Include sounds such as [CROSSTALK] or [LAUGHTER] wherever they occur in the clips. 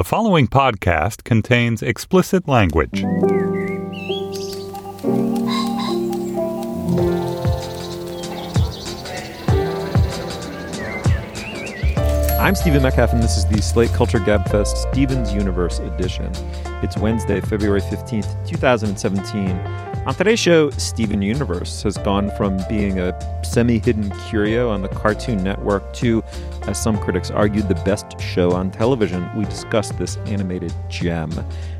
The following podcast contains explicit language. I'm Stephen Metcalf, and this is the Slate Culture Gabfest Stevens Universe edition. It's Wednesday, February 15th, 2017. On today's show, Steven Universe has gone from being a semi hidden curio on the Cartoon Network to, as some critics argued, the best show on television. We discussed this animated gem.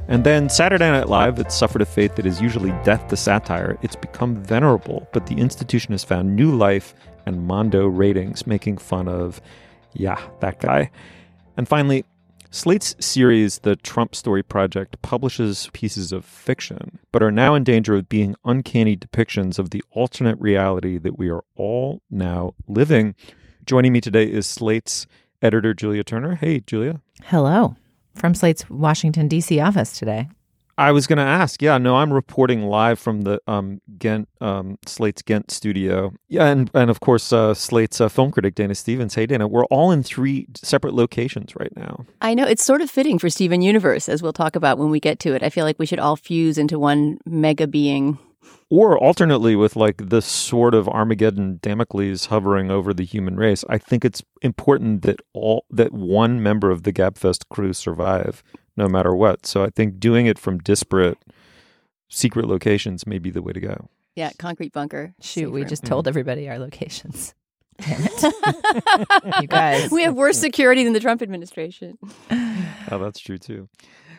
And then Saturday Night Live, it suffered a fate that is usually death to satire. It's become venerable, but the institution has found new life and Mondo ratings, making fun of, yeah, that guy. And finally, Slate's series, The Trump Story Project, publishes pieces of fiction, but are now in danger of being uncanny depictions of the alternate reality that we are all now living. Joining me today is Slate's editor, Julia Turner. Hey, Julia. Hello. From Slate's Washington, D.C. office today. I was going to ask. Yeah, no, I'm reporting live from the um, Ghent, um, Slate's Ghent studio. Yeah, and and of course uh, Slate's uh, film critic Dana Stevens. Hey, Dana, we're all in three separate locations right now. I know it's sort of fitting for Steven Universe, as we'll talk about when we get to it. I feel like we should all fuse into one mega being. Or alternately, with like this sort of Armageddon Damocles hovering over the human race, I think it's important that all that one member of the Gabfest crew survive no matter what. So I think doing it from disparate secret locations may be the way to go. Yeah, concrete bunker. Shoot, safe we just told everybody our locations. [LAUGHS] Damn it. you guys. We have worse security than the Trump administration. Oh, that's true too.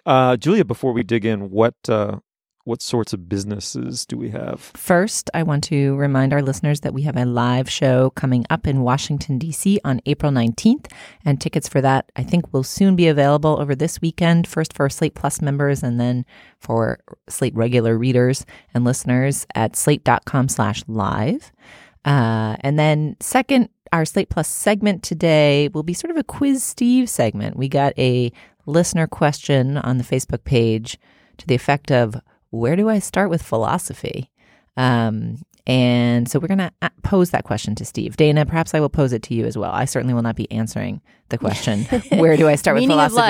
Uh, Julia, before we dig in, what uh, what sorts of businesses do we have? First, I want to remind our listeners that we have a live show coming up in Washington, D.C. on April 19th. And tickets for that, I think, will soon be available over this weekend. First for Slate Plus members and then for Slate regular readers and listeners at slate.com slash live. Uh, and then, second, our Slate Plus segment today will be sort of a Quiz Steve segment. We got a listener question on the Facebook page to the effect of where do I start with philosophy? Um, and so we're going to pose that question to Steve. Dana, perhaps I will pose it to you as well. I certainly will not be answering the question, [LAUGHS] where do I start with philosophy?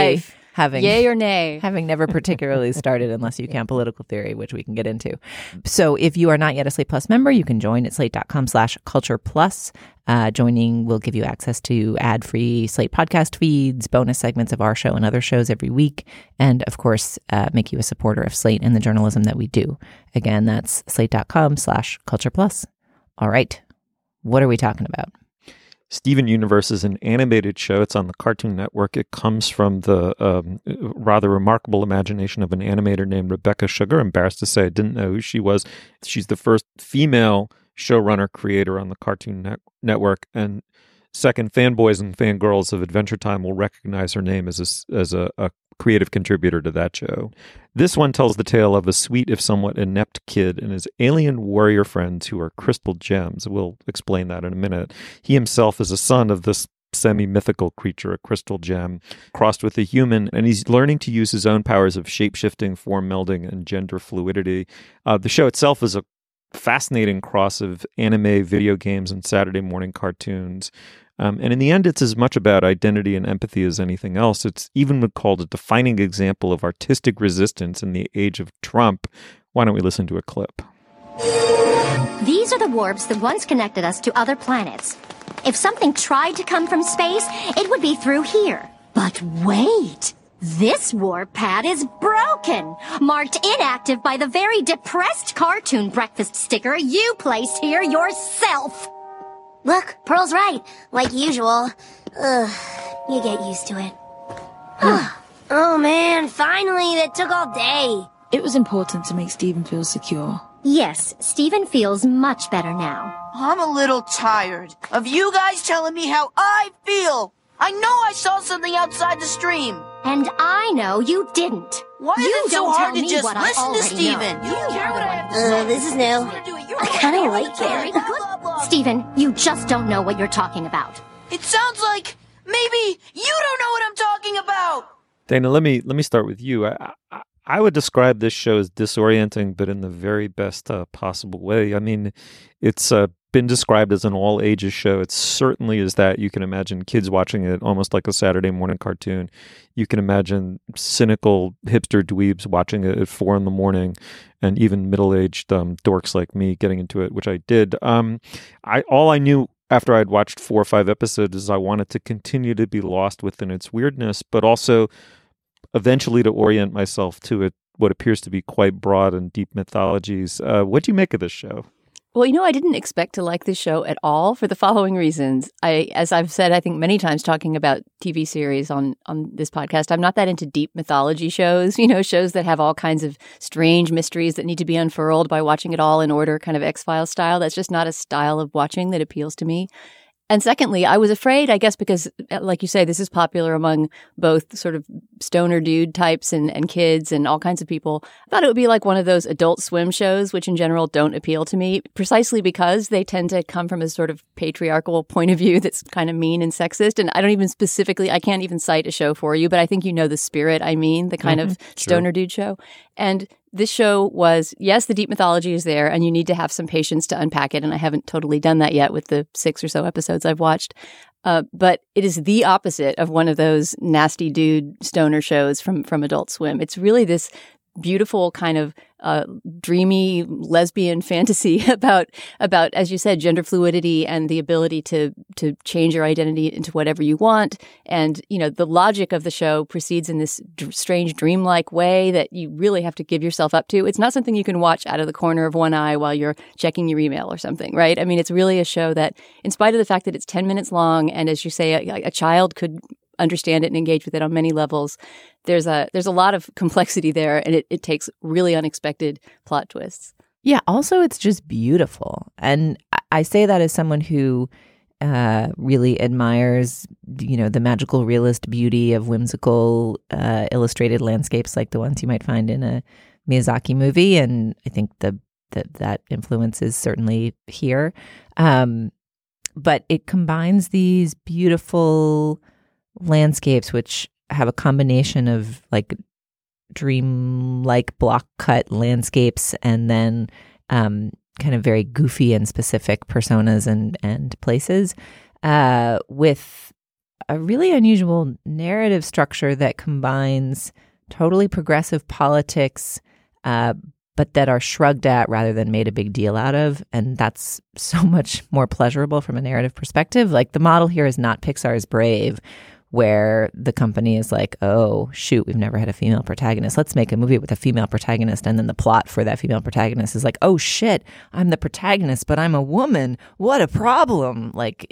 Having Yay or nay? [LAUGHS] having never particularly started unless you count political theory, which we can get into. So if you are not yet a Slate Plus member, you can join at slate.com slash culture plus. Uh, joining will give you access to ad-free Slate podcast feeds, bonus segments of our show and other shows every week, and of course, uh, make you a supporter of Slate and the journalism that we do. Again, that's slate.com slash culture plus. All right. What are we talking about? Steven Universe is an animated show. It's on the Cartoon Network. It comes from the um, rather remarkable imagination of an animator named Rebecca Sugar. Embarrassed to say, I didn't know who she was. She's the first female showrunner creator on the Cartoon Net- Network. And second, fanboys and fangirls of Adventure Time will recognize her name as a, as a, a creative contributor to that show. This one tells the tale of a sweet, if somewhat inept kid and his alien warrior friends who are crystal gems. We'll explain that in a minute. He himself is a son of this semi mythical creature, a crystal gem, crossed with a human, and he's learning to use his own powers of shape shifting, form melding, and gender fluidity. Uh, the show itself is a fascinating cross of anime, video games, and Saturday morning cartoons. Um, and in the end, it's as much about identity and empathy as anything else. It's even called a defining example of artistic resistance in the age of Trump. Why don't we listen to a clip? These are the warps that once connected us to other planets. If something tried to come from space, it would be through here. But wait! This warp pad is broken, marked inactive by the very depressed cartoon breakfast sticker you placed here yourself. Look, Pearl's right. Like usual. Ugh, you get used to it. [GASPS] oh man, finally, that took all day. It was important to make Steven feel secure. Yes, Steven feels much better now. I'm a little tired of you guys telling me how I feel. I know I saw something outside the stream. And I know you didn't. Why is you it so don't hard tell to me just what I listen to already Steven? know. You don't care what I have to Uh, this is new. You're gonna do it. You're I kinda like okay. it. Blah, blah. Steven, you just don't know what you're talking about. It sounds like maybe you don't know what I'm talking about. Dana, let me let me start with you. I, I, I would describe this show as disorienting, but in the very best uh, possible way. I mean, it's uh, been described as an all ages show. It certainly is that. You can imagine kids watching it almost like a Saturday morning cartoon. You can imagine cynical hipster dweebs watching it at four in the morning, and even middle aged um, dorks like me getting into it, which I did. Um, I all I knew after I'd watched four or five episodes is I wanted to continue to be lost within its weirdness, but also eventually to orient myself to it what appears to be quite broad and deep mythologies. Uh, what do you make of this show? Well, you know, I didn't expect to like this show at all for the [LAUGHS] following reasons. I, as I've said, I think many times talking about TV series on on this podcast, I'm not that into deep mythology shows. [LAUGHS] You know, shows that have all kinds of strange mysteries that need to be unfurled by watching it all in order, kind of X Files style. That's just not a style of watching that appeals to me. And secondly, I was afraid, I guess, because, uh, like you say, this is popular among both sort of stoner dude types and, and kids and all kinds of people. I thought it would be like one of those adult swim shows, which in general don't appeal to me, precisely because they tend to come from a sort of patriarchal point of view that's kind of mean and sexist. And I don't even specifically, I can't even cite a show for you, but I think you know the spirit I mean, the kind mm-hmm, of stoner sure. dude show. And this show was yes, the deep mythology is there, and you need to have some patience to unpack it. And I haven't totally done that yet with the six or so episodes I've watched. Uh, but it is the opposite of one of those nasty dude stoner shows from from Adult Swim. It's really this beautiful kind of uh, dreamy lesbian [LAUGHS] fantasy about about as you said gender fluidity and the ability to to change your identity into whatever you want and you know the logic of the show proceeds in this d- strange dreamlike way that you really have to give yourself up to it's not something you can watch out of the corner of one eye while you're checking your email or something right i mean it's really a show that in spite of the fact that it's 10 minutes long and as you say a, a child could understand it and engage with it on many levels. There's a there's a lot of complexity there, and it, it takes really unexpected plot twists. Yeah. Also, it's just beautiful, and I say that as someone who uh, really admires, you know, the magical realist beauty of whimsical uh, illustrated landscapes like the ones you might find in a Miyazaki movie, and I think the that that influence is certainly here. Um, but it combines these beautiful landscapes which have a combination of like dream like block cut landscapes and then um, kind of very goofy and specific personas and and places uh, with a really unusual narrative structure that combines totally progressive politics uh, but that are shrugged at rather than made a big deal out of. And that's [LAUGHS] so much more pleasurable from a narrative perspective. Like the model here is not Pixar's Brave, where the company is like, oh, shoot, we've never had a female protagonist. Let's make a movie with a female protagonist. And then the plot for that female protagonist is like, oh, shit, I'm the protagonist, but I'm a woman. What a problem. Like,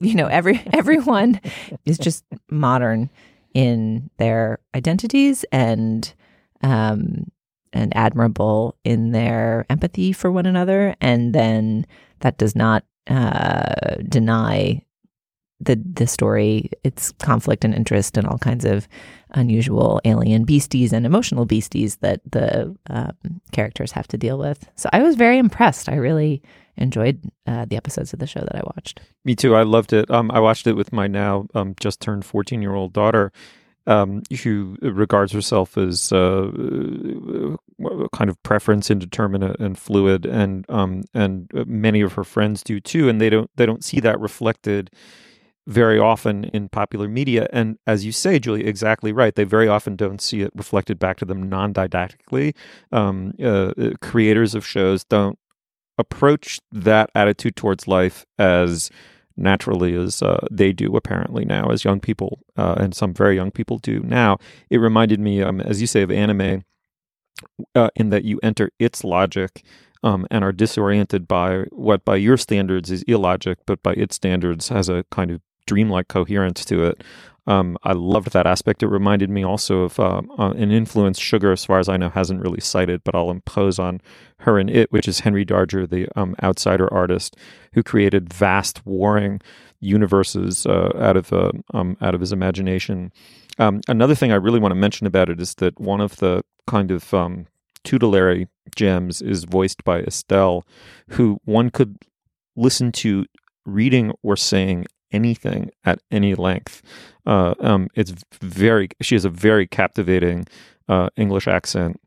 you know, every [LAUGHS] everyone is just modern in their identities and, um, and admirable in their empathy for one another. And then that does not uh, deny the the story, its conflict and interest, and all kinds of unusual alien beasties and emotional beasties that the um, characters have to deal with. So I was very impressed. I really enjoyed uh, the episodes of the show that I watched. Me too. I loved it. Um, I watched it with my now um, just turned fourteen year old daughter. Um, who regards herself as uh, kind of preference indeterminate and fluid, and um, and many of her friends do too, and they don't they don't see that reflected very often in popular media. And as you say, Julie, exactly right. They very often don't see it reflected back to them non didactically. Um, uh, uh, creators of shows don't approach that attitude towards life as naturally as uh, they do apparently now, as young people uh, and some very young people do now. It reminded me, um, as you say, of anime. Uh, in that you enter its logic um, and are disoriented by what, by your standards, is illogic, but by its standards has a kind of dreamlike coherence to it. Um, I loved that aspect. It reminded me also of uh, uh, an influence Sugar, as far as I know, hasn't really cited, but I'll impose on her and it, which is Henry Darger, the um, outsider artist who created vast warring universes uh, out of uh, um, out of his imagination. Um, another thing I really want to mention about it is that one of the kind of um, tutelary gems is voiced by Estelle, who one could listen to reading or saying anything at any length. Uh, um, it's very she has a very captivating uh, English accent.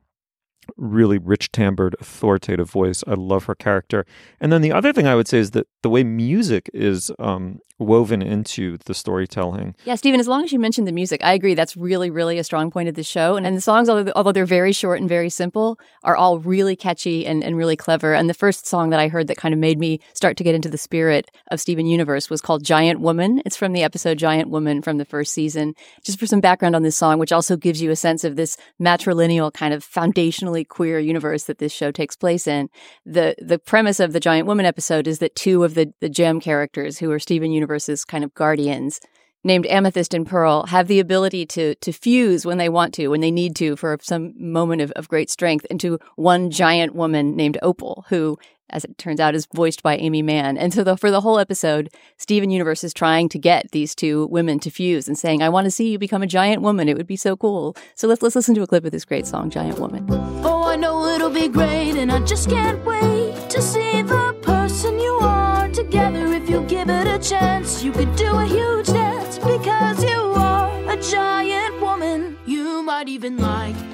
Really rich timbred, authoritative voice. I love her character. And then the other thing I would say is that the way music is um, woven into the storytelling. Yeah, Stephen, as long as you mentioned the music, I agree. That's really, really a strong point of the show. And, and the songs, although, although they're very short and very simple, are all really catchy and, and really clever. And the first song that I heard that kind of made me start to get into the spirit of Steven Universe was called Giant Woman. It's from the episode Giant Woman from the first season. Just for some background on this song, which also gives you a sense of this matrilineal kind of queer universe that this show takes place in. The the premise of the Giant Woman episode is that two of the, the gem characters who are Steven universe's kind of guardians named Amethyst and Pearl have the ability to to fuse when they want to, when they need to, for some moment of, of great strength, into one giant woman named Opal, who, as it turns out, is voiced by Aimee Mann. And so the, for the whole episode, Steven Universe is trying to get these two women to fuse and saying, "I want to see you become a giant woman. It would be so cool." So let's let's listen to a clip of this great song, "Giant Woman." Oh, I know it'll be great, and I just can't wait to see the person you are together. If you give it a chance, you could do a huge dance because you are a giant woman. You might even like.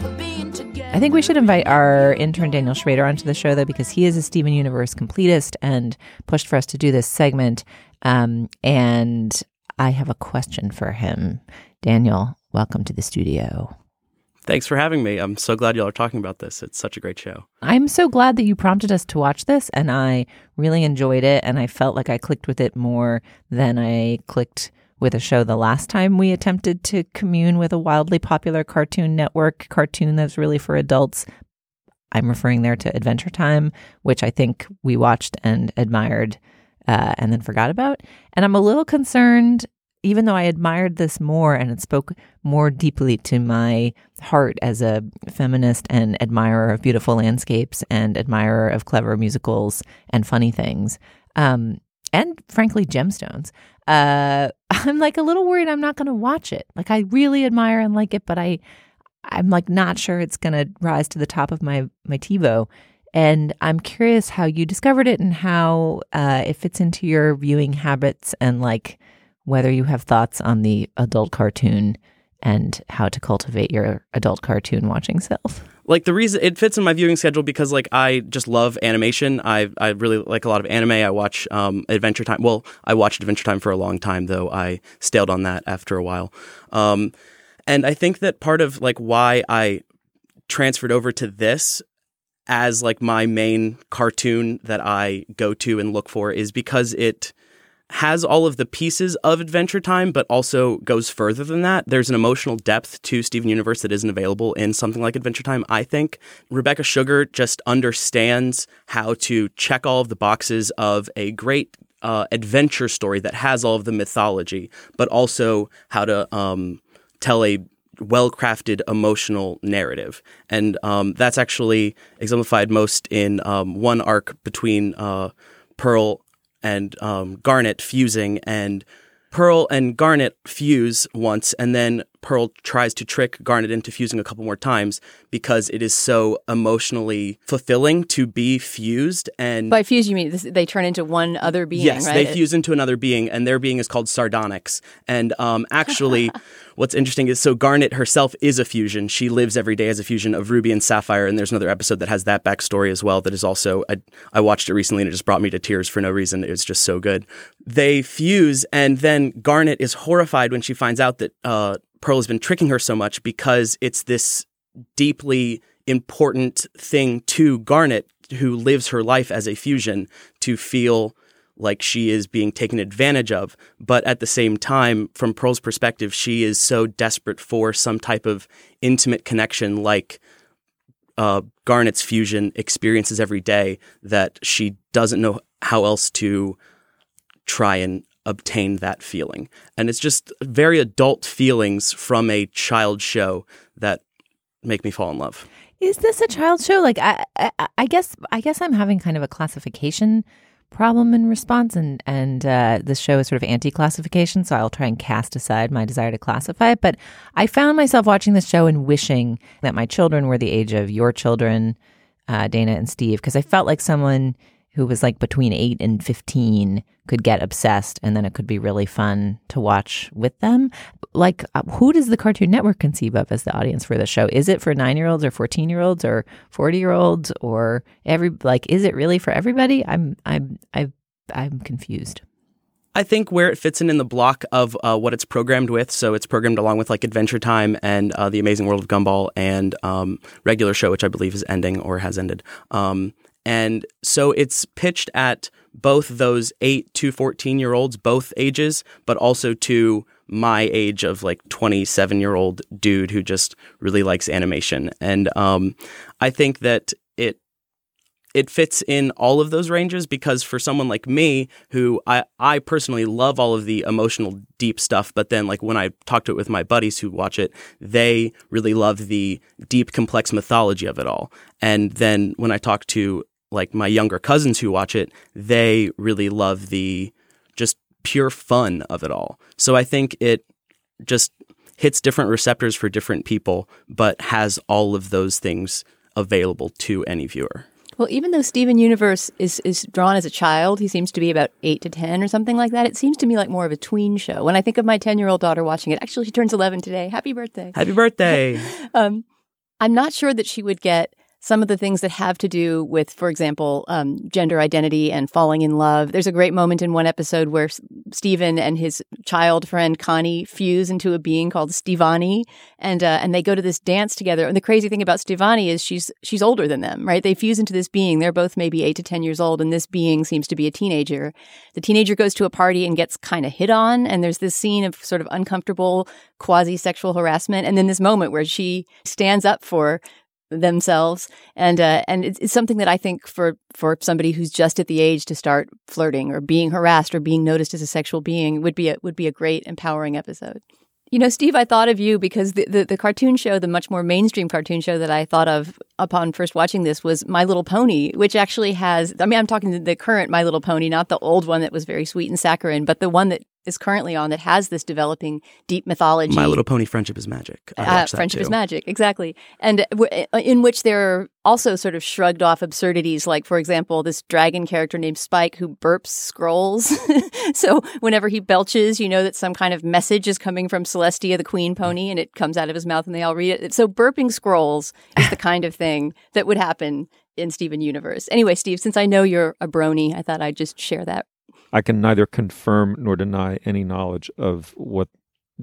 I think we should invite our intern Daniel Schrader onto the show though, because he is a Steven Universe completist and pushed for us to do this segment. Um, and I have a question for him. Daniel, welcome to the studio. Thanks for having me. I'm so glad y'all are talking about this. It's such a great show. I'm so glad that you prompted us to watch this, and I really enjoyed it. And I felt like I clicked with it more than I clicked with a show the last time we attempted to commune with a wildly popular Cartoon Network cartoon that's really for adults. I'm referring there to Adventure Time, which I think we watched and admired uh, and then forgot about. And I'm a little concerned even though I admired this more and it spoke more deeply to my heart as a feminist and admirer of beautiful landscapes and admirer of clever musicals and funny things, um, and frankly, gemstones, uh, [LAUGHS] I'm like a little worried I'm not going to watch it. Like I really admire and like it, but I, I'm like not sure it's going to rise to the top of my my TiVo. And I'm curious how you discovered it and how uh, it fits into your viewing habits and like whether you have thoughts on the adult cartoon and how to cultivate your adult cartoon watching self. Like the reason it fits in my viewing schedule because like I just love animation. I I really like a lot of anime. I watch um, Adventure Time. Well, I watched Adventure Time for a long time though. I staled on that after a while. Um, and I think that part of like why I transferred over to this as like my main cartoon that I go to and look for is because it has all of the pieces of Adventure Time, but also goes further than that. There's an emotional depth to Steven Universe that isn't available in something like Adventure Time, I think. Rebecca Sugar just understands how to check all of the boxes of a great uh, adventure story that has all of the mythology, but also how to um, tell a well crafted emotional narrative. And um, that's actually exemplified most in um, one arc between uh, Pearl and um, Garnet fusing, and Pearl and Garnet fuse once, and then Pearl tries to trick Garnet into fusing a couple more times because it is so emotionally fulfilling to be fused. And by fuse, you mean this, they turn into one other being? Yes, right? they fuse into another being, and their being is called Sardonyx. And um, actually, [LAUGHS] what's interesting is so Garnet herself is a fusion. She lives every day as a fusion of Ruby and Sapphire. And there's another episode that has that backstory as well. That is also I, I watched it recently, and it just brought me to tears for no reason. It was just so good. They fuse, and then Garnet is horrified when she finds out that. Uh, Pearl has been tricking her so much because it's this deeply important thing to Garnet, who lives her life as a fusion, to feel like she is being taken advantage of. But at the same time, from Pearl's perspective, she is so desperate for some type of intimate connection like uh, Garnet's fusion experiences every day that she doesn't know how else to try and obtain that feeling. And it's just very adult feelings from a child show that make me fall in love. Is this a child show? Like I, I, I guess I guess I'm having kind of a classification problem in response, and and uh, this show is sort of anti-classification, so I'll try and cast aside my desire to classify it. But I found myself watching this show and wishing that my children were the age of your children, uh, Dana and Steve, because I felt like someone who was like between 8 and 15 could get obsessed and then it could be really fun to watch with them. Like uh, who does the Cartoon Network conceive of as the audience for the show? Is it for 9-year-olds or 14-year-olds or 40-year-olds or every like is it really for everybody? I'm I'm I I'm confused. I think where it fits in in the block of uh, what it's programmed with. So it's programmed along with like Adventure Time and uh, The Amazing World of Gumball and um, regular show, which I believe is ending or has ended. Um, and so it's pitched at both those 8 to 14 year olds, both ages, but also to my age of like 27 year old dude who just really likes animation. And um, I think that it it fits in all of those ranges because for someone like me who I, I personally love all of the emotional deep stuff but then like when i talk to it with my buddies who watch it they really love the deep complex mythology of it all and then when i talk to like my younger cousins who watch it they really love the just pure fun of it all so i think it just hits different receptors for different people but has all of those things available to any viewer Well, even though Steven Universe is is drawn as a child, he seems to be about eight to ten or something like that. It seems to me like more of a tween show. When I think of my ten year old daughter watching it, actually she turns eleven today. Happy birthday! happy birthday [LAUGHS] um, I'm not sure that she would get some of the things that have to do with, for example, um, gender identity and falling in love. There's a great moment in one episode where S- Steven and his child friend Connie fuse into a being called Stevonnie, and uh, and they go to this dance together. And the crazy thing about Stevonnie is she's she's older than them, right? They fuse into this being. They're both maybe eight to ten years old, and this being seems to be a teenager. The teenager goes to a party and gets kind of hit on, and there's this scene of sort of uncomfortable quasi sexual harassment, and then this moment where she stands up for themselves and uh, and it's, it's something that I think for for somebody who's just at the age to start flirting or being harassed or being noticed as a sexual being would be a would be a great empowering episode. You know, Steve, I thought of you because the, the, the cartoon show, the much more mainstream cartoon show that I thought of upon first watching this was My Little Pony, which actually has, I mean, I'm talking the current My Little Pony, not the old one that was very sweet and saccharine, but the one that is currently on that has this developing deep mythology. my little pony friendship is magic Uh, friendship is magic, exactly. And w- uh, in which there are also sort of shrugged off absurdities, like, for example, this dragon character named Spike who burps scrolls. [LAUGHS] so whenever he belches, you know that some kind of message is coming from Celestia, the queen pony, and it comes out of his mouth and they all read it. So burping scrolls is the kind of thing that would happen in Steven Universe. Anyway, Steve, since I know you're a brony, I thought I'd just share that. I can neither confirm nor deny any knowledge of what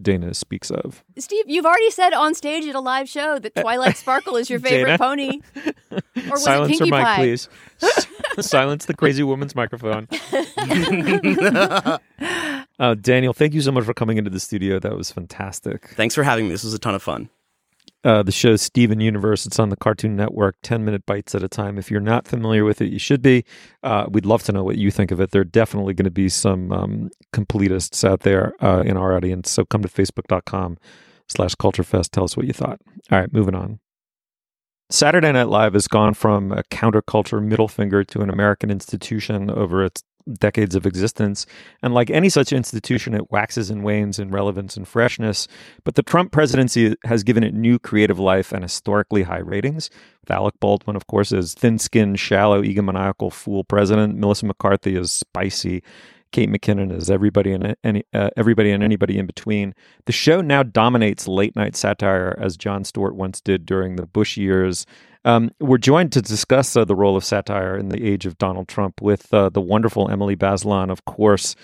Dana speaks of. Steve, you've already said on stage at a live show that Twilight Sparkle is your [LAUGHS] favorite Dana? pony. [LAUGHS] Or was Silence it Pinkie her mic, Pie? please. [LAUGHS] Silence the crazy woman's microphone. uh, Daniel, thank you so much for coming into the studio. That was fantastic. thanks for having me this was a ton of fun Uh, the show's Steven Universe. It's on the Cartoon Network, 10 minute bites at a time. If you're not familiar with it, you should be. Uh, we'd love to know what you think of it. There are definitely going to be some um, completists out there uh, in our audience. So come to facebook.com slash culturefest. Tell us what you thought. All right, moving on. Saturday Night Live has gone from a counterculture middle finger to an American institution over its decades of existence. And like any such institution, it waxes and wanes in relevance and freshness. But the Trump presidency has given it new creative life and historically high ratings. With Alec Baldwin, of course, is thin skinned, shallow, egomaniacal fool president, Melissa McCarthy is spicy. Kate McKinnon as everybody and any uh, everybody and anybody in between. The show now dominates late night satire, as Jon Stewart once did during the Bush years. Um, we're joined to discuss uh, the role of satire in the age of Donald Trump with uh, the wonderful Emily Bazelon, of course,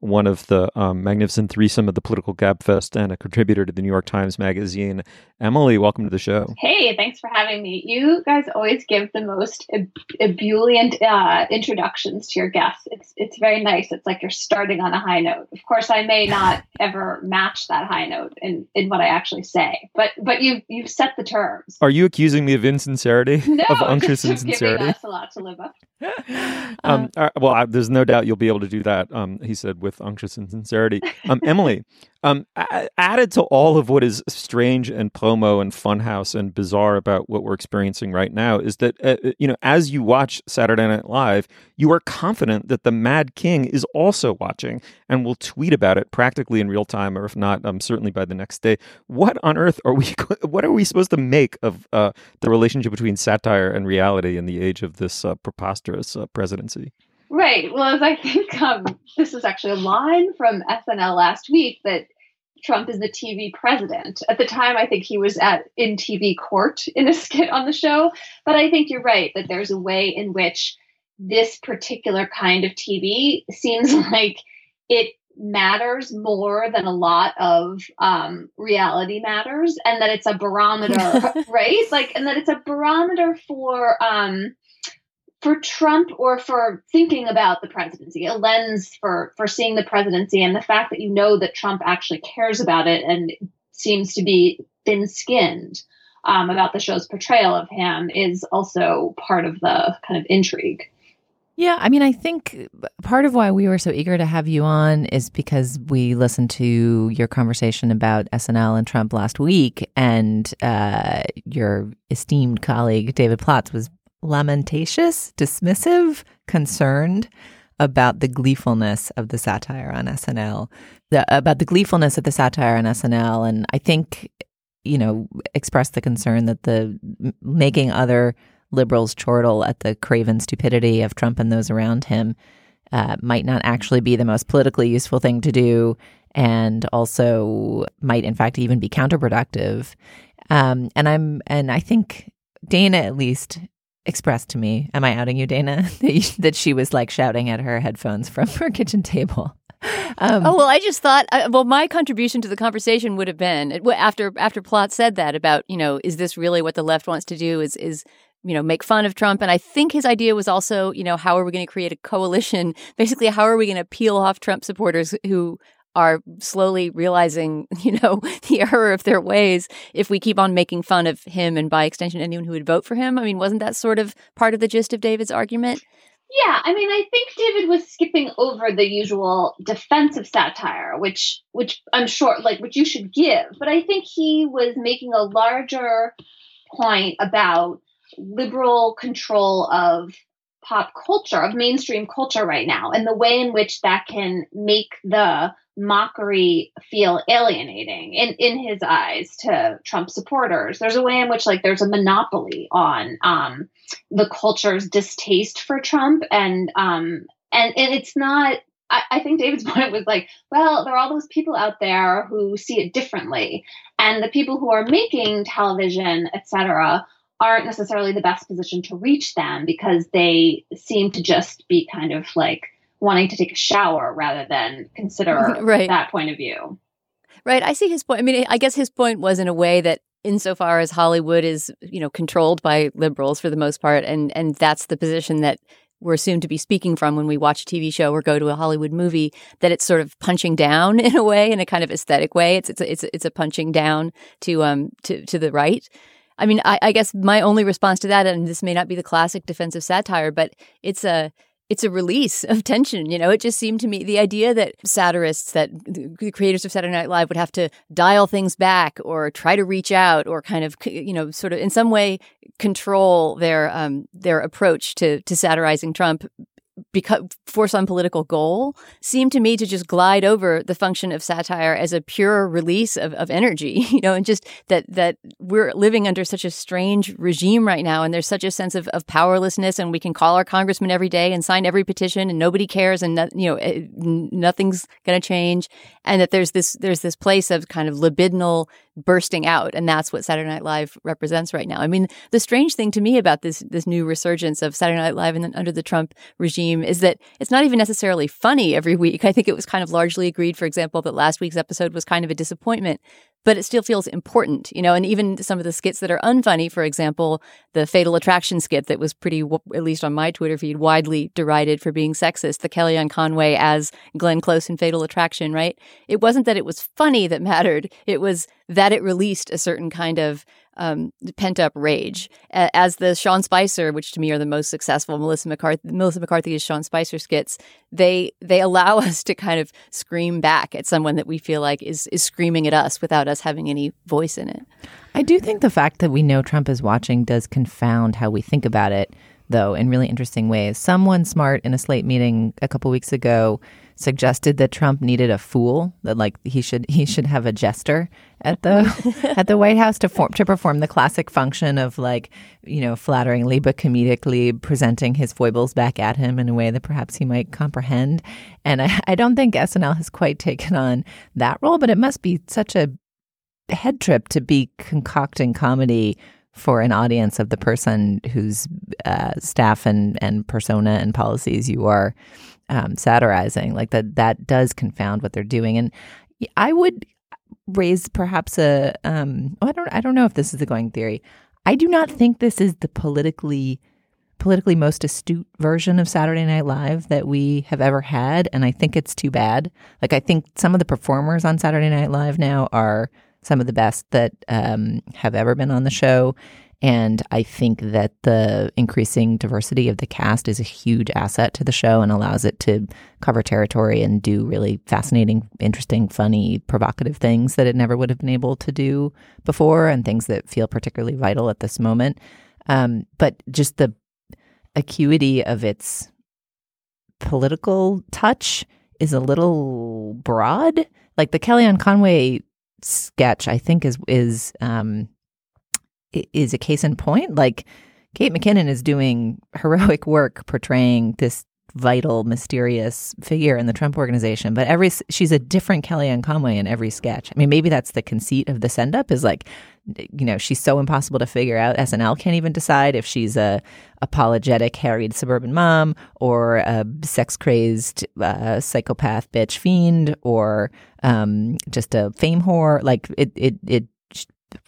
one of the um, magnificent threesome of the Political Gabfest and a contributor to the New York Times Magazine. Emily, welcome to the show. Hey, thanks for having me. You guys always give the most eb- ebullient uh, introductions to your guests. It's it's very nice. It's like you're starting on a high note. Of course, I may not [LAUGHS] ever match that high note in, in what I actually say, but but you you've set the terms. Are you accusing me of insincerity? [LAUGHS] No, of unctuous insincerity? us a lot to live up. [LAUGHS] Um, right, well, I, there's no doubt you'll be able to do that. Um, he said with unctuous insincerity. Um, Emily, um, added to all of what is strange and promo and funhouse and bizarre about what we're experiencing right now is that uh, you know as you watch Saturday Night Live, you are confident that the Mad King is also watching and will tweet about it practically in real time, or if not, um, certainly by the next day. What on earth are we? [LAUGHS] What are we supposed to make of uh, the relationship between satire and reality in the age of this uh, preposterous uh, presidency? Right. Well, as I think um, this is actually a line from SNL last week that Trump is the TV president. At the time, I think he was at in TV court in a [LAUGHS] skit on the show. But I think you're right that there's a way in which this particular kind of TV seems [LAUGHS] like it matters more than a lot of um, reality matters, and that it's a barometer, [LAUGHS] right? Like, and that it's a barometer for. Um, for Trump or for thinking about the presidency, a lens for for seeing the presidency and the fact that you know that Trump actually cares about it and seems to be thin skinned um, about the show's portrayal of him is also part of the kind of intrigue. Yeah, I mean, I think part of why we were so eager to have you on is because we listened to your conversation about SNL and Trump last week, and uh, your esteemed colleague David Plotz was lamentatious, dismissive, concerned about the gleefulness of the satire on SNL, the, about the gleefulness of the satire on SNL, and I think you know expressed the concern that the making other liberals chortle at the craven stupidity of Trump and those around him uh, might not actually be the most politically useful thing to do, and also might in fact even be counterproductive. Um, and I'm and I think Dana at least expressed to me, am I outing you, Dana, [LAUGHS] that she was like shouting at her headphones from her kitchen table. Um, oh well, I just thought. Uh, well, my contribution to the conversation would have been after after Plotz said that about you know is this really what the left wants to do? Is is you know make fun of Trump? And I think his idea was also you know how are we going to create a coalition? Basically, how are we going to peel off Trump supporters who are slowly realizing, [LAUGHS] you know, the error of their ways if we keep on making fun of him and by extension anyone who would vote for him. I mean, wasn't that sort of part of the gist of David's argument? Yeah, I mean, I think David was skipping over the usual defensive satire, which which I'm sure like which you should give, but I think he was making a larger point about liberal control of pop culture, of mainstream culture right now, and the way in which that can make the mockery feel alienating in, in his eyes to Trump supporters. There's a way in which like there's a monopoly on um, the culture's distaste for Trump and um, and and it's not I, I think David's [LAUGHS] point was like, well, there are all those people out there who see it differently. And the people who are making television, etc., aren't necessarily the best position to reach them because they seem to just be kind of like wanting to take a shower rather than consider [LAUGHS] right. that point of view. Right. I see his point. I mean, I guess his point was in a way that insofar as Hollywood is, you know, controlled by liberals for the most part, and and that's the position that we're assumed to be speaking from when we watch a TV show or go to a Hollywood movie, that it's sort of punching down [LAUGHS] in a way, in a kind of aesthetic way. It's it's a, it's a, it's a punching down to um to to the right. I mean, I, I guess my only response to that, and this may not be the classic defensive satire, but it's a it's a release of tension. You know, it just seemed to me the idea that satirists, that the creators of Saturday Night Live would have to dial things back or try to reach out or kind of, you know, sort of in some way control their um, their approach to to satirizing Trump because for some political goal seemed to me to just glide over the function of satire as a pure release of, of energy [LAUGHS] you know and just that that we're living under such a strange regime right now and there's such a sense of, of powerlessness and we can call our congressman every day and sign every petition and nobody cares and no, you know eh, nothing's going to change and that there's this there's this place of kind of libidinal bursting out and that's what Saturday Night Live represents right now. I mean, the strange thing to me about this this new resurgence of Saturday Night Live and under the Trump regime is that it's not even necessarily funny every week. I think it was kind of largely agreed for example that last week's episode was kind of a disappointment but it still feels important, you know, and even some of the skits that are unfunny, for example, the Fatal Attraction skit that was pretty, at least on my Twitter feed, widely derided for being sexist, the Kellyanne Conway as Glenn Close in Fatal Attraction, right? It wasn't that it was funny that mattered, it was that it released a certain kind of um, pent up rage. As the Sean Spicer, which to me are the most successful Melissa McCarthy, Melissa McCarthy is Sean Spicer skits. They they allow [LAUGHS] us to kind of scream back at someone that we feel like is is screaming at us without us having any voice in it. I do think the fact that we know Trump is watching does confound how we think about it, though, in really interesting ways. Someone smart in a Slate meeting a couple weeks ago suggested that Trump needed a fool that like he should he should have a jester at the [LAUGHS] at the White House to form to perform the classic function of like you know flatteringly but comedically presenting his foibles back at him in a way that perhaps he might comprehend. And I, I don't think SNL has quite taken on that role, but it must be such a head trip to be concocting comedy for an audience of the person whose uh, staff and and persona and policies you are um, satirizing. Like that that does confound what they're doing. And I would raise perhaps a um, oh, I don't I don't know if this is the going theory. I do not think this is the politically politically most astute version of Saturday Night Live that we have ever had, and I think it's too bad. Like I think some of the performers on Saturday Night Live now are some of the best that um, have ever been on the show. And I think that the increasing diversity of the cast is a huge asset to the show and allows it to cover territory and do really fascinating, interesting, funny, provocative things that it never would have been able to do before and things that feel particularly vital at this moment. Um, but just the acuity of its political touch is a little broad. Like the Kellyanne Conway sketch, I think is is um, is a case in point. Like Kate McKinnon is doing heroic work portraying this vital, mysterious figure in the Trump organization. But every she's a different Kellyanne Conway in every sketch. I mean, maybe that's the conceit of the send up is like, you know, she's so impossible to figure out. SNL can't even decide if she's a apologetic, harried suburban mom or a sex crazed uh, psychopath bitch fiend or um, just a fame whore. Like it, it, it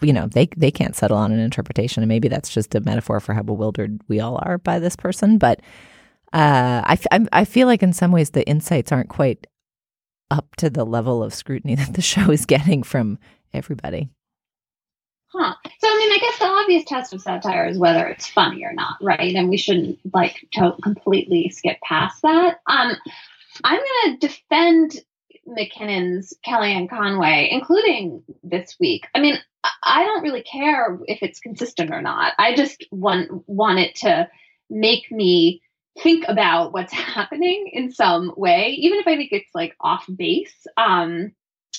you know they they can't settle on an interpretation and maybe that's just a metaphor for how bewildered we all are by this person but uh, I, I feel like in some ways the insights aren't quite up to the level of scrutiny [LAUGHS] that the show is getting from everybody Huh. So, I mean, I guess the obvious test of satire is whether it's funny or not, right? And we shouldn't like to completely skip past that. Um, I'm going to defend McKinnon's Kellyanne Conway, including this week. I mean, I don't really care if it's consistent or not. I just want want it to make me think about what's [LAUGHS] happening in some way, even if I think it's like off base. Um,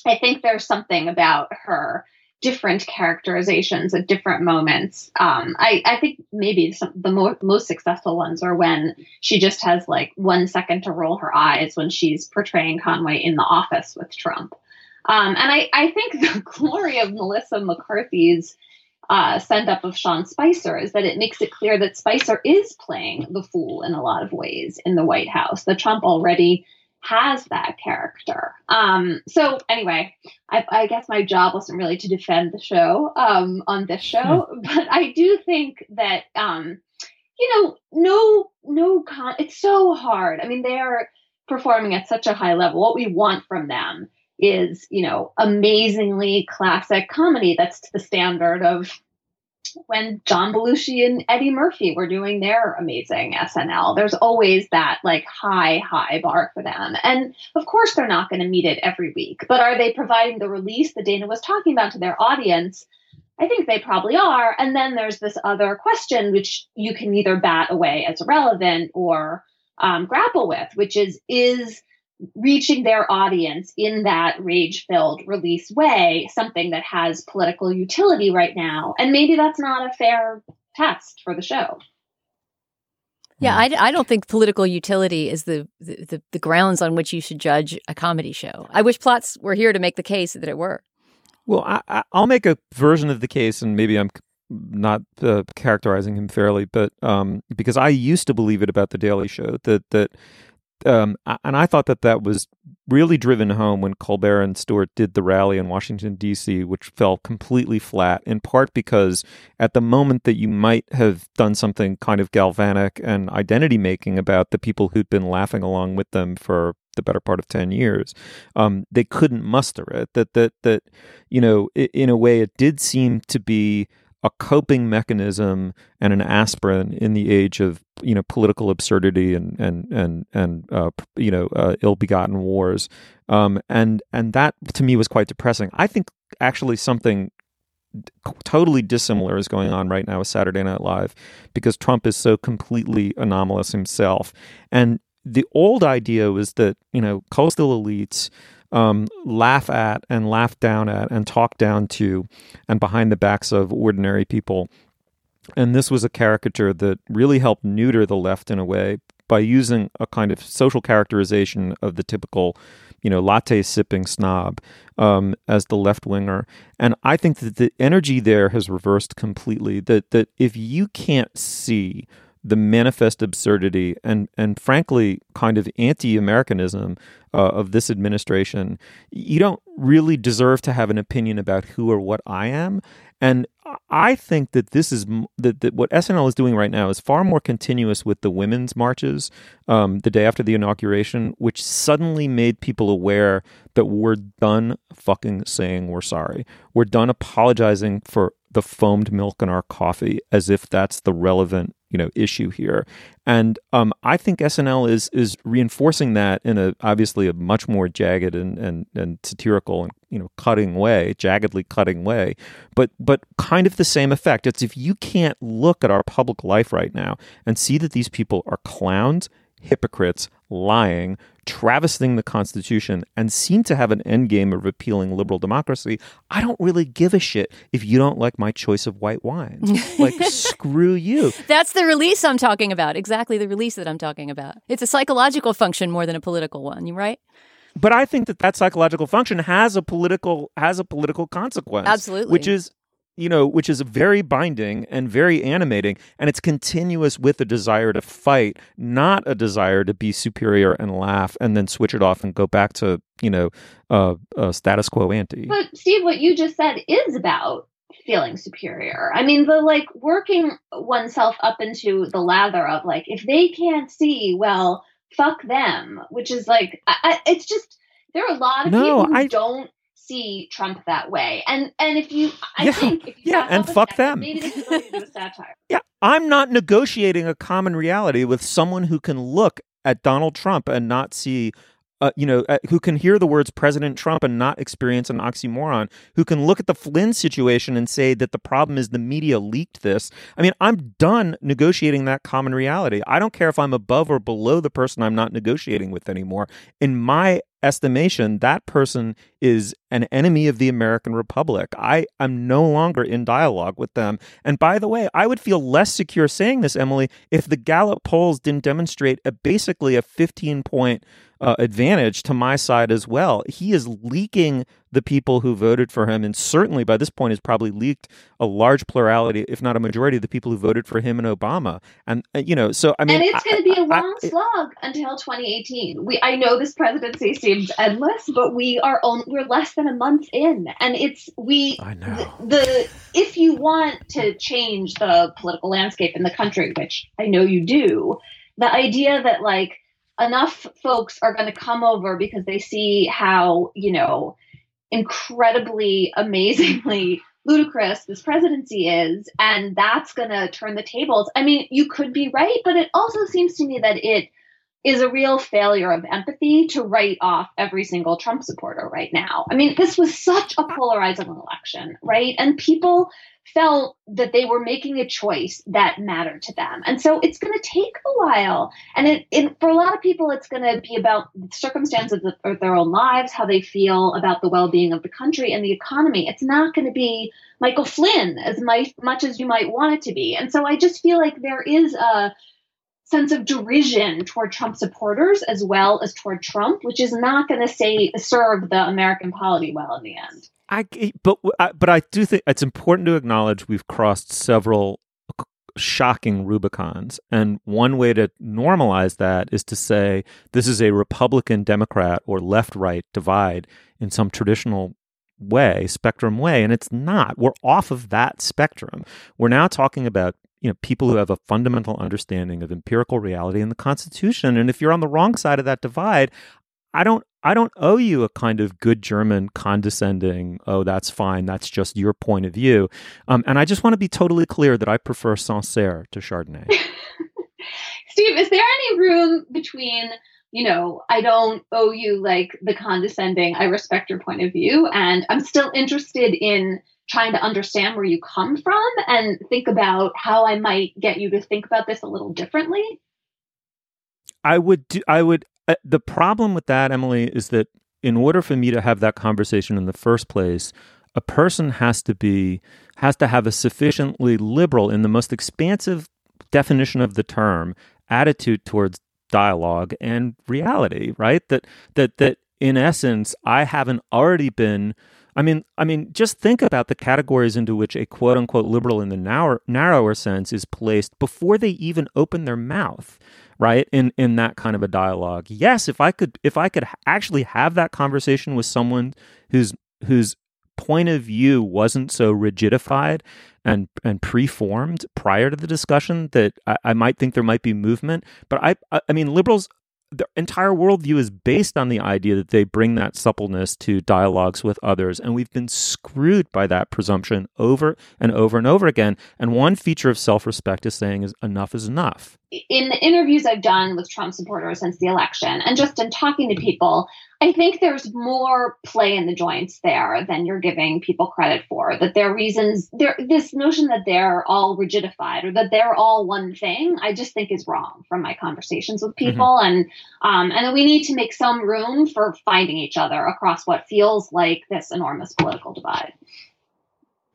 I think there's something about her different characterizations at different moments. Um, I, I, think maybe some, the mo- most successful ones are when she just has like one second to roll her eyes when she's portraying Conway in the office with Trump. Um, and I, I think [LAUGHS] the glory of Melissa McCarthy's uh, send up of Sean Spicer is that it makes it clear that Spicer is playing the fool in a lot of ways in the White House. The Trump already has that character. Um, so anyway, I, I, guess my job wasn't really to defend the show um, on this show, hmm. [LAUGHS] but I do think that um, you know, no, no, con- it's so hard. I mean, they are performing at such a high level. What we want from them is, you know, amazingly classic comedy that's to the standard of when John Belushi and Eddie Murphy were doing their amazing SNL. There's always that like high, high bar for them. And of course, they're not going to meet it every week, but are they providing the release that Dana was talking about to their audience? I think they probably are. And then there's this other question, which you can either bat away as irrelevant or um, grapple with, which is, is reaching their audience in that rage filled release way something that has political utility right now. And maybe that's not a fair test for the show. Yeah, I, I don't think political utility is the, the, the grounds on which you should judge a comedy show. I wish Plotz were here to make the case that it were. Well, I, will make a version of the case, and maybe I'm not uh, characterizing him fairly, but um, because I used to believe it about the Daily Show that that um, and I thought that that was really driven home when Colbert and Stewart did the rally in Washington D.C., which fell completely flat. In part because at the moment that you might have done something kind of galvanic and identity making about the people who'd been laughing along with them for the better part of 10 years um, they couldn't muster it that that that you know in a way it did seem to be a coping mechanism and an aspirin in the age of you know political absurdity and and and and uh, you know uh, ill-begotten wars. Um, and and that to me was quite depressing. I think actually something totally dissimilar is going on right now with saturday night live because trump is so completely anomalous himself. And the old idea was that you know coastal elites um, laugh at and laugh down at and talk down to and behind the backs of ordinary people. And this was a caricature that really helped neuter the left in a way by using a kind of social characterization of the typical, you know, latte sipping snob um, as the left winger. And I think that the energy there has reversed completely. That that if you can't see the manifest absurdity and and frankly kind of anti-Americanism uh, of this administration, you don't really deserve to have an opinion about who or what I am. And I think that this is that, that what SNL is doing right now is far more continuous with the women's marches um, the day after the inauguration, which suddenly made people aware that we're done fucking saying we're sorry. We're done apologizing for the foamed milk in our coffee as if that's the relevant you know issue here and um, I think SNL is is reinforcing that in a obviously a much more jagged and, and, and satirical and you know cutting way, jaggedly cutting way, but but kind of the same effect. It's if you can't look at our public life right now and see that these people are clowns, hypocrites, lying, travesting the Constitution, and seem to have an endgame of repealing liberal democracy, I don't really give a shit if you don't like my choice of white wines. like, [LAUGHS] screw you. That's the release I'm talking about. Exactly the release that I'm talking about. It's a psychological function more than a political one. Right? But I think that that psychological function has a political has a political consequence. Absolutely. Which is you know, which is very binding and very animating, and it's continuous with a desire to fight, not a desire to be superior and laugh and then switch it off and go back to, you know, uh, uh, status quo ante. But Steve, what you just said is about feeling superior. I mean, the like working oneself up into the lather of like, if they can't see, well, fuck them, which is like, I, I, it's just there are a lot of No, people who I- don't see Trump that way. And and if you, I Yeah, think, if you yeah, and fuck second, them. Maybe this is going to do a satire. [LAUGHS] Yeah, I'm not negotiating a common reality with someone who can look at Donald Trump and not see. Uh, you know, uh, who can hear the words President Trump and not experience an oxymoron, who can look at the Flynn situation and say that the problem is the media leaked this. I mean, I'm done negotiating that common reality. I don't care if I'm above or below the person I'm not negotiating with anymore. In my estimation, that person is an enemy of the American Republic. I am no longer in dialogue with them. And by the way, I would feel less secure saying this, Emily, if the Gallup polls didn't demonstrate a basically a 15 point uh, advantage to my side as well. He is leaking the people who voted for him, and certainly by this point has probably leaked a large plurality, if not a majority, of the people who voted for him and Obama. And uh, you know, so I mean, and it's going to be a long slog until 2018. We, I know this presidency seems endless, but we are on, we're less than a month in, and it's we. I know. The, the if you want to change the political landscape in the country, which I know you do, the idea that like enough folks are going to come over because they see how you know incredibly amazingly [LAUGHS] ludicrous this presidency is and that's going to turn the tables. I mean you could be right but it also seems to me that it is a real failure of empathy to write off every single Trump supporter right now. I mean, this was such a polarizing election, right? And people felt that they were making a choice that mattered to them. And so it's going to take a while. And it, it, for a lot of people, it's going to be about the circumstances of, of their own lives, how they feel about the well being of the country and the economy. It's not going to be Michael Flynn as my, much as you might want it to be. And so I just feel like there is a sense of derision toward Trump supporters as well as toward Trump, which is not going to say serve the American polity well in the end. I but but I do think it's important to acknowledge we've crossed several shocking Rubicons, and one way to normalize that is to say this is a Republican Democrat or left right divide in some traditional way, spectrum way, and it's not. We're off of that spectrum. We're now talking about you know people who have a fundamental understanding of empirical reality and the Constitution, and if you're on the wrong side of that divide, I don't I don't owe you a kind of good German condescending, oh, that's fine, that's just your point of view. Um, and I just want to be totally clear that I prefer Sancerre to Chardonnay. [LAUGHS] Steve, is there any room between, you know, I don't owe you like the condescending, I respect your point of view, and I'm still interested in trying to understand where you come from and think about how I might get you to think about this a little differently? I would do, I would uh, the problem with that Emily is that in order for me to have that conversation in the first place, a person has to be has to have a sufficiently liberal in the most expansive definition of the term attitude towards dialogue and reality, right? That that that in essence I haven't already been I mean, I mean, just think about the categories into which a quote unquote liberal in the narrow, narrower sense is placed before they even open their mouth, right? In in that kind of a dialogue. Yes, if I could if I could actually have that conversation with someone whose whose point of view wasn't so rigidified and and preformed prior to the discussion that I, I might think there might be movement. But I I mean liberals their entire worldview is based on the idea that they bring that suppleness to dialogues with others. And we've been screwed by that presumption over and over and over again. And one feature of self respect is saying is enough is enough. In the interviews I've done with Trump supporters since the election, and just in talking to people, I think there's more play in the joints there than you're giving people credit for. That there are reasons, there this notion that they're all rigidified or that they're all one thing, I just think is wrong from my conversations with Mm-hmm. people, and um, and we need to make some room for finding each other across what feels like this enormous political divide.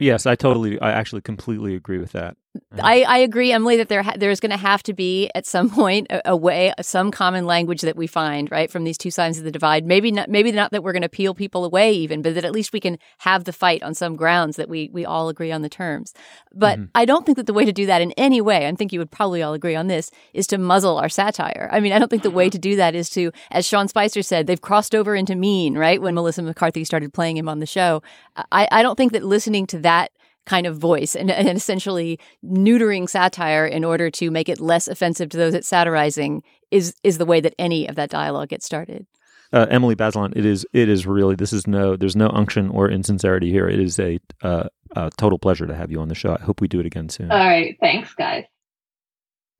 Yes, I totally, I actually completely agree with that. Uh-huh. I, I agree, Emily, that there ha- there's going to have to be at some [LAUGHS] point a, a way, some common language that we find right from these two sides of the divide. Maybe not, maybe not that we're going to peel people away, even, but that at least we can have the fight on some grounds that we we all agree on the terms. But mm-hmm. I don't think that the way to do that in any way, I think you would probably all agree on this, is to muzzle our satire. I mean, I don't think the way uh-huh. to do that is to, as Sean Spicer said, they've crossed over into mean, right? When Melissa McCarthy started playing him on the show, I, I don't think that listening to that kind of voice and, and essentially neutering satire in order to make it less offensive to those it's satirizing is is the way that any of that dialogue gets started. Uh, Emily Bazelon, it is, it is really, this is no, there's no unction or insincerity here. It is a, uh, a total pleasure to have you on the show. I hope we do it again soon. All right, thanks, guys.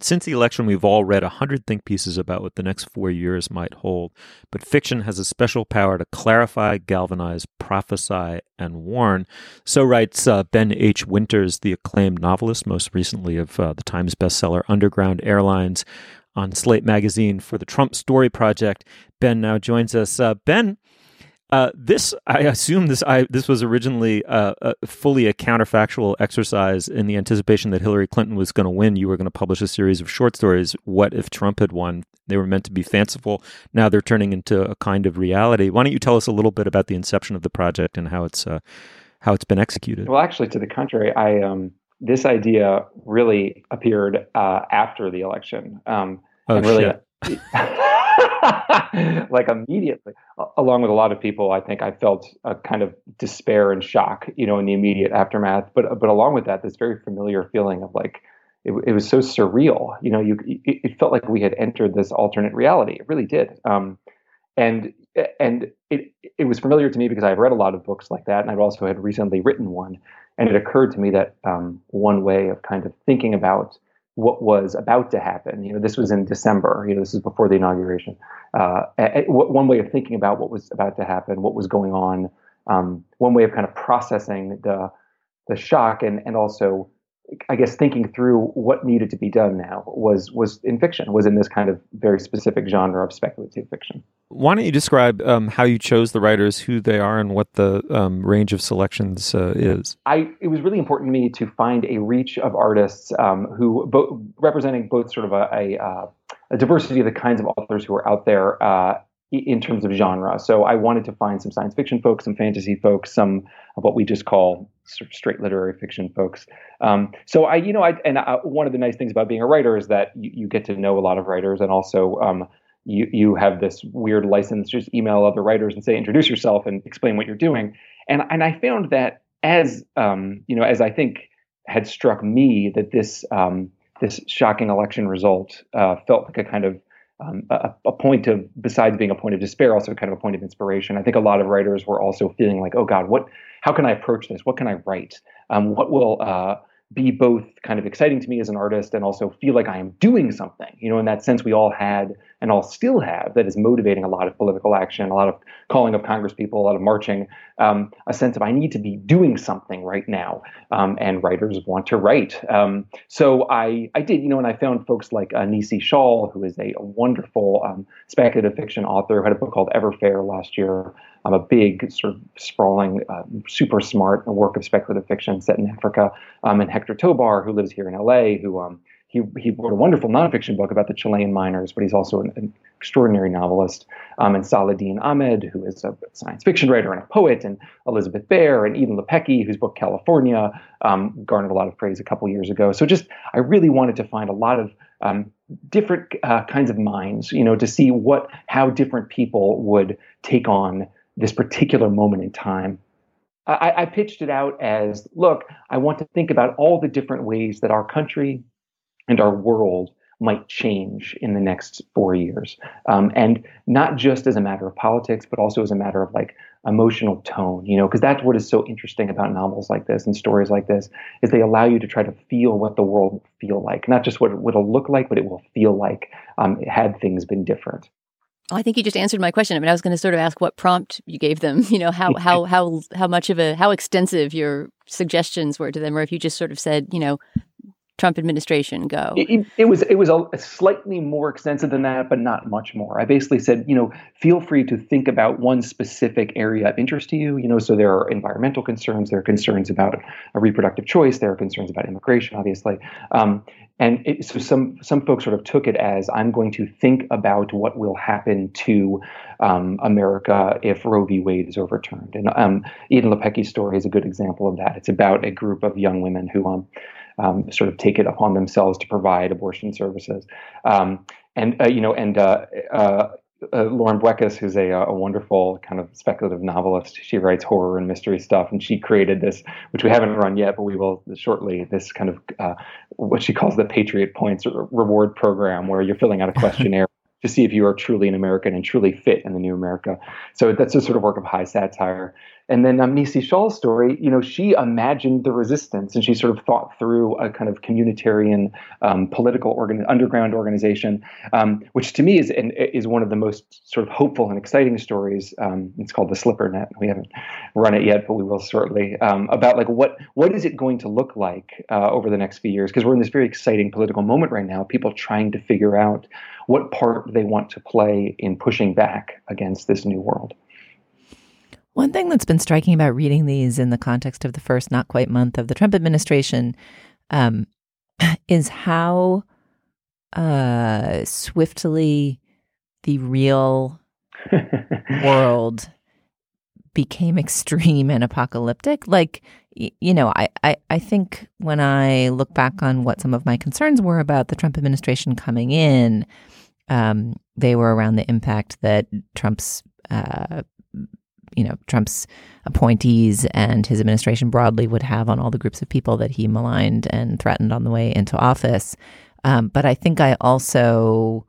Since the election, we've all read a hundred think pieces about what the next four years might hold, but fiction has a special power to clarify, galvanize, prophesy, and warn. So writes uh, Ben H. Winters, the acclaimed novelist, most recently of uh, the Times bestseller Underground Airlines, on Slate Magazine for the Trump Story Project. Ben now joins us. Uh, ben, uh, this, I assume this, I this was originally uh, uh, fully a counterfactual exercise in the anticipation that Hillary Clinton was going to win. You were going to publish a series of short stories. What if Trump had won? They were meant to be fanciful. Now they're turning into a kind of reality. Why don't you tell us a little bit about the inception of the project and how it's uh, how it's been executed? Well, actually, to the contrary, I um, this idea really appeared uh, after the election. Um, Oh, really, shit. [LAUGHS] [LAUGHS] like immediately, along with a lot of people, I think I felt a kind of despair and shock, you know, in the immediate aftermath. But but along with that, this very familiar feeling of like it, it was so surreal. You know, you it, felt like we had entered this alternate reality. It really did. Um, and and it it was familiar to me because I've read a lot of books like that, and I've also had recently written one. And it occurred to me that um, one way of kind of thinking about what was about to happen. You know, this was in December. You know, this is before the inauguration. Uh, one way of thinking about what was about to happen, what was going on. Um, one way of kind of processing the the shock and and also, I guess, thinking through what needed to be done now was was in fiction. Was in this kind of very specific genre of speculative fiction. Why don't you describe um, how you chose the writers, who they are, and what the um, range of selections uh, is? I it was really important to me to find a reach of artists um, who bo- representing both sort of a, a, uh, a diversity of the kinds of authors who are out there uh, in terms of genre. So I wanted to find some science fiction folks, some fantasy folks, some of what we just call sort of straight literary fiction folks. Um, so I, you know, I and uh, one of the nice things about being a writer is that you, you get to know a lot of writers, and also um, you you have this weird license just email other writers and say introduce yourself and explain what you're doing. And and I found that as um, you know, as I think had struck me that this um, this shocking election result uh, felt like a kind of um, a, a point of besides being a point of despair, also kind of a point of inspiration. I think a lot of writers were also feeling like, oh God, what? How can I approach this? What can I write? Um, what will uh, be both kind of exciting to me as an artist and also feel like I am doing something? You know, in that sense, we all had and I'll still have that is motivating a lot of political action, a lot of calling of Congress people, a lot of marching, um, a sense of I need to be doing something right now, um, and writers want to write. Um, so I I did, you know, and I found folks like uh, Nisi Shawl, who is a, a wonderful um, speculative fiction author, who had a book called Everfair last year. Um, a big, sort of sprawling, uh, super smart work of speculative fiction set in Africa. Um, and Hector Tobar, who lives here in LA, who um, he, he wrote a wonderful nonfiction book about the Chilean miners, but he's also an, an extraordinary novelist. Um, and Saladin Ahmed, who is a science fiction writer and a poet, and Elizabeth Bear, and Eden Lepucki, whose book California um, garnered a lot of praise a couple years ago. So just, I really wanted to find a lot of um, different uh, kinds of minds, you know, to see what, how different people would take on this particular moment in time. I, I pitched it out as, look, I want to think about all the different ways that our country, and our world might change in the next four years. Um, and not just as a matter of politics, but also as a matter of like emotional tone, you know, because that's what is so interesting about novels like this and stories like this is they allow you to try to feel what the world will feel like, not just what it will look like, but it will feel like um, had things been different. Oh, I think you just answered my question. I mean, I was going to sort of ask what prompt you gave them. [LAUGHS] You know, how how [LAUGHS] how how much of a how extensive your suggestions were to them, or if you just sort of said, you know, Trump administration go? It, it, was it was a, slightly more extensive than that, but not much more. I basically said, you know, feel free to think about one specific area of interest to you. You know, so there are environmental concerns, there are concerns about a reproductive choice, there are concerns about immigration, obviously. Um, and it, so some some folks sort of took it as I'm going to think about what will happen to um, America if Roe v. Wade is overturned. And um, Eden Lepucki's story is a good example of that. It's about a group of young women who um, um, sort of take it upon themselves to provide abortion services. Um, and uh, you know, and uh, uh, uh Lauren Beukes, who's a, a, wonderful kind of speculative novelist, she writes horror and mystery stuff, and she created this, which we haven't run yet, but we will shortly. This kind of uh, what she calls the Patriot Points reward program, where you're filling out a [LAUGHS] questionnaire. to see if you are truly an American and truly fit in the new America. So that's a sort of work of high satire. And then um, Nisi Shawl's story, you know, she imagined the resistance and she sort of thought through a kind of communitarian um, political organ- underground organization, um, which to me is is one of the most sort of hopeful and exciting stories. Um, it's called the Slipper Net. We haven't run it yet, but we will shortly. Um, about like what what is it going to look like uh, over the next few years? Because we're in this very exciting political moment right now. People trying to figure out what part they want to play in pushing back against this new world. One thing that's been striking about reading these in the context of the first not quite month of the Trump administration um, [CLEARS THROAT] is how uh, swiftly the real [LAUGHS] world became extreme and apocalyptic. Like, you know, I, I, I think when I look back on what some of my concerns were about the Trump administration coming in, um, they were around the impact that Trump's uh, you know Trump's appointees and his administration broadly would have on all the groups of people that he maligned and threatened on the way into office. Um, but I think I also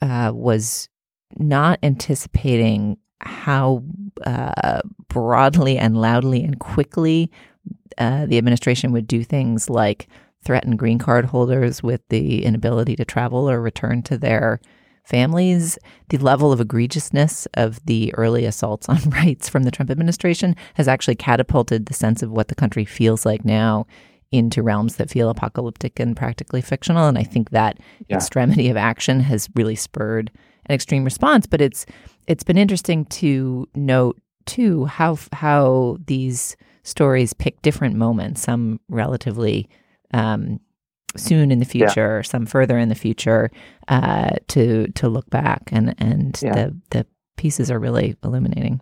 uh, was not anticipating how uh, broadly and loudly and quickly uh, the administration would do things like threaten green card holders with the inability to travel or return to their families, the level of egregiousness of the early assaults on [LAUGHS] rights from the Trump administration has actually catapulted the sense of what the country feels like now into realms that feel apocalyptic and practically fictional. And I think that yeah. extremity of action has really spurred an extreme response. But it's it's been interesting to note too how how these stories pick different moments. Some relatively um, soon in the future, yeah. some further in the future, uh, to to look back and and yeah. the the pieces are really illuminating.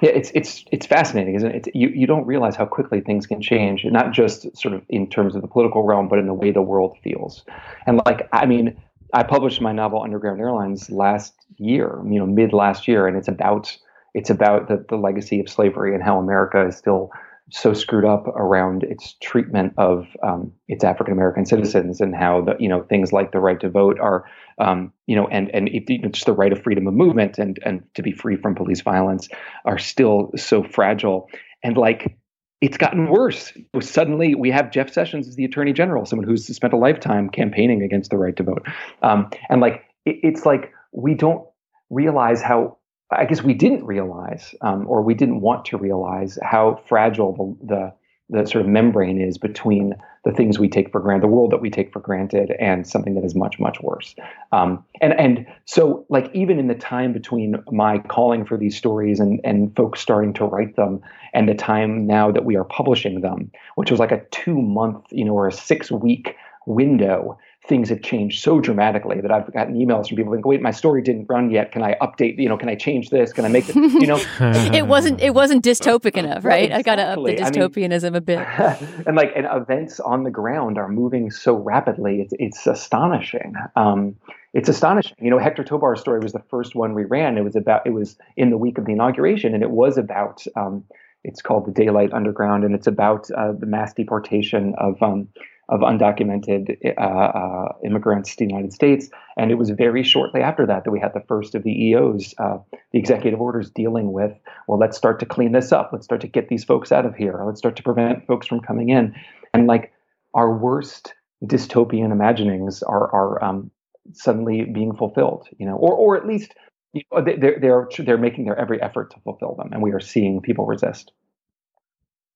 Yeah, it's it's it's fascinating, isn't it? It's, you you don't realize how quickly things can change, not just sort of in terms of the political realm, but in the way the world feels. And like, I mean, I published my novel Underground Airlines last year, you know, mid last year, and it's about it's about the, the legacy of slavery and how America is still so screwed up around its treatment of um, its African American citizens and how the you know things like the right to vote are um, you know and and it, you know, just the right of freedom of movement and and to be free from police violence are still so fragile. And like it's gotten worse. Suddenly, we have Jeff Sessions as the Attorney General, someone who's spent a lifetime campaigning against the right to vote, um, and like it, it's like we don't realize how I guess we didn't realize, um, or we didn't want to realize how fragile the, the the sort of membrane is between the things we take for granted, the world that we take for granted, and something that is much, much worse. Um, and and so, like even in the time between my calling for these stories and and folks starting to write them, and the time now that we are publishing them, which was like a two month, you know, or a six week window things have changed so dramatically that I've gotten emails from people like, wait, my story didn't run yet. Can I update, you know, can I change this? Can I make it, you know? [LAUGHS] it wasn't, it wasn't dystopic enough, right? Exactly. I got to up the dystopianism I mean, a bit. [LAUGHS] and like, and events on the ground are moving so rapidly. It's, it's astonishing. Um, it's astonishing. You know, Hector Tobar's story was the first one we ran. It was about, it was in the week of the inauguration and it was about, um, it's called the Daylight Underground, and it's about uh, the mass deportation of um, of undocumented uh, uh, immigrants to the United States. And it was very shortly after that that we had the first of the EOs, uh, the executive orders dealing with, well, let's start to clean this up. Let's start to get these folks out of here. Let's start to prevent folks from coming in. And like our worst dystopian imaginings are, are um, suddenly being fulfilled, you know, or, or at least you know, they're, they're, they're making their every effort to fulfill them. And we are seeing people resist.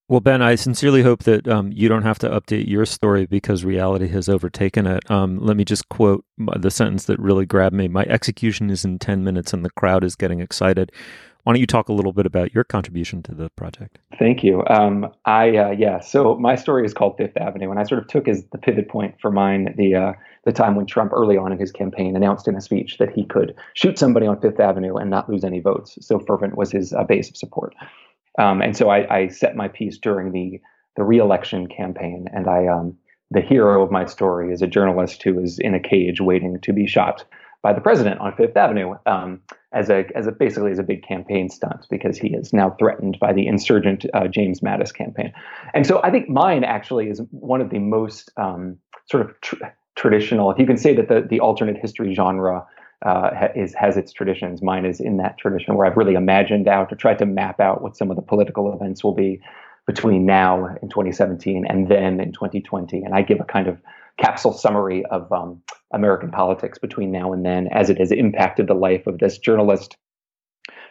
Well, Ben, I sincerely hope that um, you don't have to update your story because reality has overtaken it. Um, let me just quote the sentence that really grabbed me. My execution is in 10 minutes and the crowd is getting excited. Why don't you talk a little bit about your contribution to the project? Thank you. Um, I uh, yeah. So my story is called Fifth Avenue, and I sort of took as the pivot point for mine the uh, the time when Trump, early on in his campaign, announced in a speech that he could shoot somebody on Fifth Avenue and not lose any votes. So fervent was his uh, base of support. Um, and so I, I, set my piece during the the reelection campaign, and I um, the hero of my story is a journalist who is in a cage waiting to be shot by the president on Fifth Avenue um, as a as a basically as a big campaign stunt because he is now threatened by the insurgent uh, James Mattis campaign, and so I think mine actually is one of the most um, sort of tr- traditional. If you can say that the the alternate history genre uh, is has its traditions. Mine is in that tradition where I've really imagined out or tried to map out what some of the political events will be between now in 2017 and then in 2020, and I give a kind of capsule summary of um, American politics between now and then as it has impacted the life of this journalist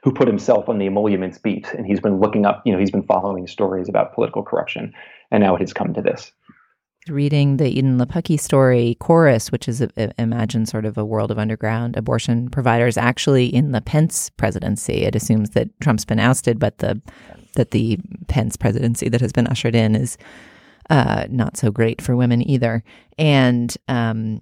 who put himself on the emoluments beat, and he's been looking up, you know, he's been following stories about political corruption, and now it has come to this reading the Eden Lepucki story, Chorus, which is a, a, imagine sort of a world of underground abortion providers, actually in the Pence presidency. It assumes that Trump's been ousted, but the that the Pence presidency that has been ushered in is uh, not so great for women either. And um,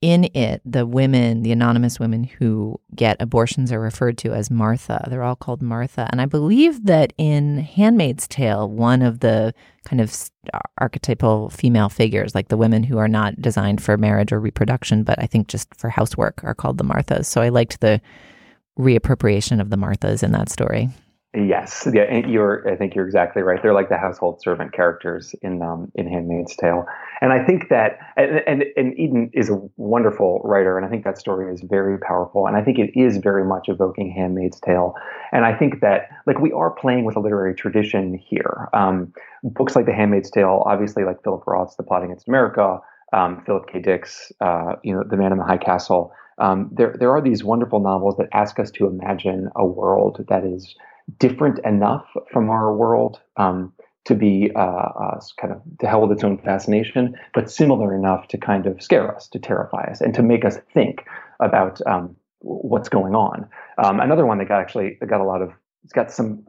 in it, the women, the anonymous women who get abortions are referred to as Martha. They're all called Martha. And I believe that in Handmaid's Tale, one of the kind of archetypal female figures, like the women who are not designed for marriage or reproduction, but I think just for housework, are called the Marthas. So I liked the reappropriation of the Marthas in that story. Yes, yeah, you're. I think you're exactly right. They're like the household servant characters in um, in *Handmaid's Tale*, and I think that and, and and Eden is a wonderful writer, and I think that story is very powerful, and I think it is very much evoking *Handmaid's Tale*, and I think that like we are playing with a literary tradition here. Um, books like *The Handmaid's Tale*, obviously, like Philip Roth's *The Plot Against America*, um, Philip K. Dick's, uh, you know, *The Man in the High Castle*. Um, there there are these wonderful novels that ask us to imagine a world that is different enough from our world um, to be uh, uh, kind of to hell with its own fascination, but similar enough to kind of scare us, to terrify us, and to make us think about um, what's going on. Um, another one that got actually got a lot of it's got some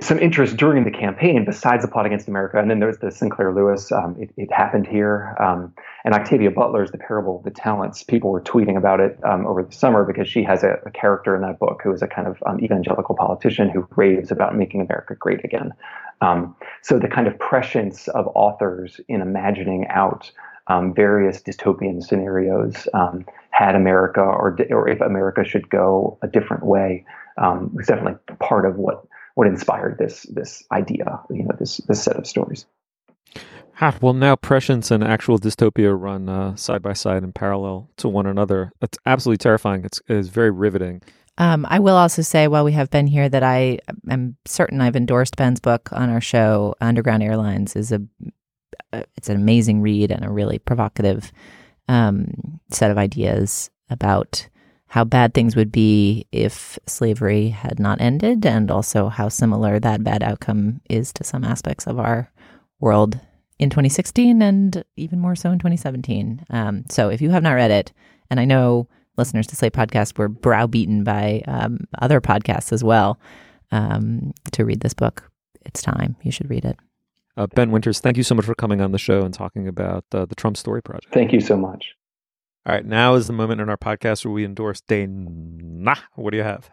some interest during the campaign besides the plot against America. And then there's the Sinclair Lewis, um, it, it, happened here. Um, and Octavia Butler's The Parable of the Talents. People were tweeting about it um, over the summer because she has a, a, character in that book who is a kind of um, evangelical politician who raves about making America great again. Um, so the kind of prescience of authors in imagining out um, various dystopian scenarios had America or, or if America should go a different way was definitely part of what what inspired this this idea, you know, this this set of stories. well, now prescience and actual dystopia run uh, side by side in parallel to one another. It's absolutely terrifying. It's, it's very riveting. Um, I will also say, while we have been here, that I am certain I've endorsed Ben's book on our show. Underground Airlines is a, a it's an amazing read and a really provocative um, set of ideas about how bad things would be if slavery had not ended, and also how similar that bad outcome is to some aspects of our world in 2016 and even more so in 2017. Um, so if you have not read it, and I know listeners to Slate Podcast were browbeaten by um, other podcasts as well um, to read this book, it's time. You should read it. Uh, ben Winters, thank you so much for coming on the show and talking about uh, the Trump Story Project. Thank you so much. All right, now is the moment in our podcast where we endorse Dana. What do you have?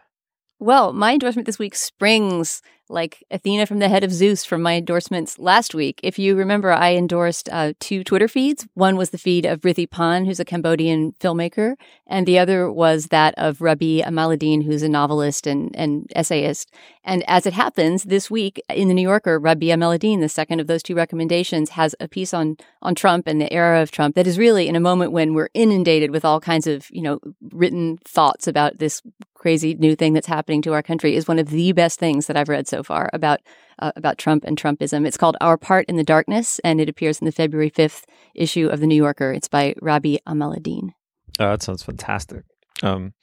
Well, my endorsement this week springs like Athena from the head of Zeus from my endorsements last week. If you remember, I endorsed uh, two Twitter feeds. One was the feed of Rithy Panh, who's a Cambodian filmmaker, and the other was that of Rabih Alameddine, who's a novelist and, and essayist. And as it happens, this week in the New Yorker, Rabih Alameddine, the second of those two recommendations, has a piece on on Trump and the era of Trump that is really in a moment when we're inundated with all kinds of you know written thoughts about this crazy new thing that's happening to our country is one of the best things that I've read so far about uh, about Trump and Trumpism. It's called Our Part in the Darkness, and it appears in the February fifth issue of the New Yorker. It's by Rabih Alameddine. Oh, that sounds fantastic. Um,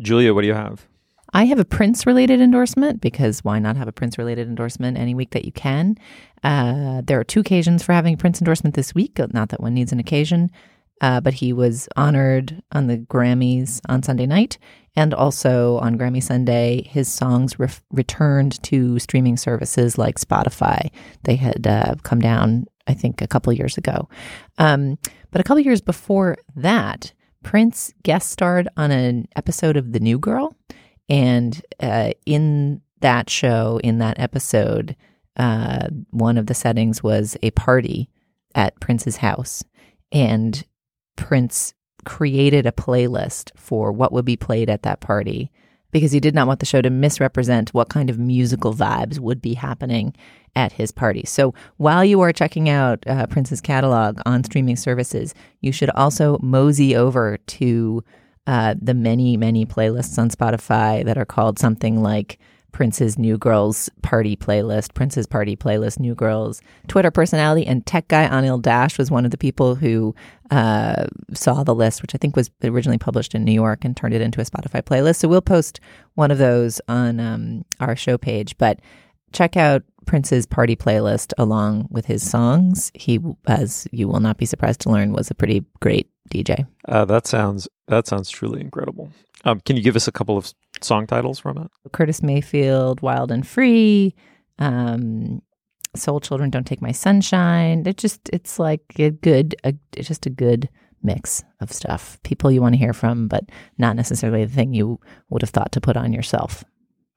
Julia, what do you have? I have a Prince related endorsement because why not have a Prince related endorsement any week that you can? Uh, there are two occasions for having a Prince endorsement this week. Not that one needs an occasion, uh, but he was honored on the Grammys on Sunday night. And also on Grammy Sunday, his songs re- returned to streaming services like Spotify. They had uh, come down, I think, a couple years ago. Um, but a couple years before that, Prince guest starred on an episode of The New Girl. And uh, in that show, in that episode, uh, one of the settings was a party at Prince's house. And Prince created a playlist for what would be played at that party because he did not want the show to misrepresent what kind of musical vibes would be happening at his party. So while you are checking out uh, Prince's catalog on streaming services, you should also mosey over to uh, the many, many playlists on Spotify that are called something like Prince's New Girls Party playlist, Prince's Party playlist, New Girls. Twitter personality and tech guy Anil Dash was one of the people who uh, saw the list, which I think was originally published in New York and turned it into a Spotify playlist. So we'll post one of those on um, our show page. But check out Prince's party playlist along with his songs. He, as you will not be surprised to learn, was a pretty great DJ. Uh, that sounds that sounds truly incredible. Um, can you give us a couple of song titles from it? Curtis Mayfield, Wild and Free, um, Soul Children, Don't Take My Sunshine. It just it's like a good, a, it's just a good mix of stuff. People you want to hear from, but not necessarily the thing you would have thought to put on yourself.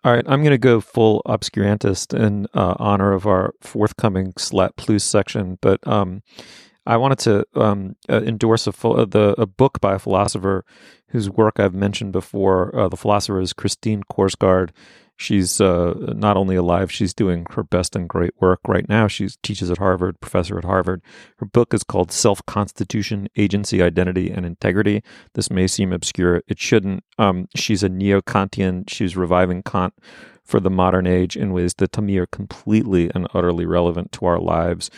All right, I'm going to go full obscurantist in uh, honor of our forthcoming Slate Plus section, but um, I wanted to um, uh, endorse a, uh, the, a book by a philosopher whose work I've mentioned before. Uh, the philosopher is Christine Korsgaard. She's uh, not only alive, she's doing her best and great work right now. She teaches at Harvard, professor at Harvard. Her book is called Self Constitution, Agency, Identity, and Integrity. This may seem obscure. It shouldn't. Um, she's a neo Kantian. She's reviving Kant for the modern age in ways that to me are completely and utterly relevant to our lives.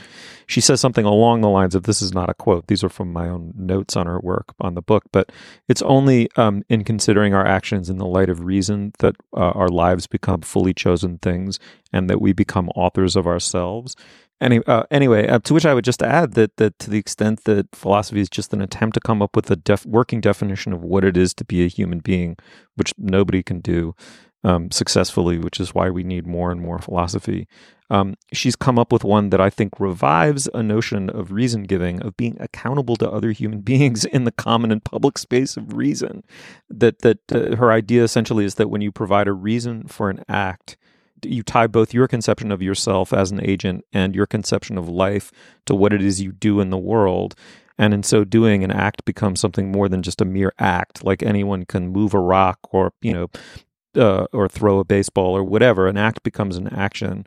She says something along the lines of this is not a quote, these are from my own notes on her work on the book, but it's only um, in considering our actions in the light of reason that uh, our lives become fully chosen things and that we become authors of ourselves. Any, uh, anyway, uh, to which I would just add that that to the extent that philosophy is just an attempt to come up with a def- working definition of what it is to be a human being, which nobody can do, um, successfully, which is why we need more and more philosophy. Um, she's come up with one that I think revives a notion of reason giving, of being accountable to other human [LAUGHS] beings in the common and public space of reason. That that uh, her idea essentially is that when you provide a reason for an act, you tie both your conception of yourself as an agent and your conception of life to what it is you do in the world. And in so doing, an act becomes something more than just a mere act. Like anyone can move a rock or, you know, uh, or throw a baseball or whatever, an act becomes an action,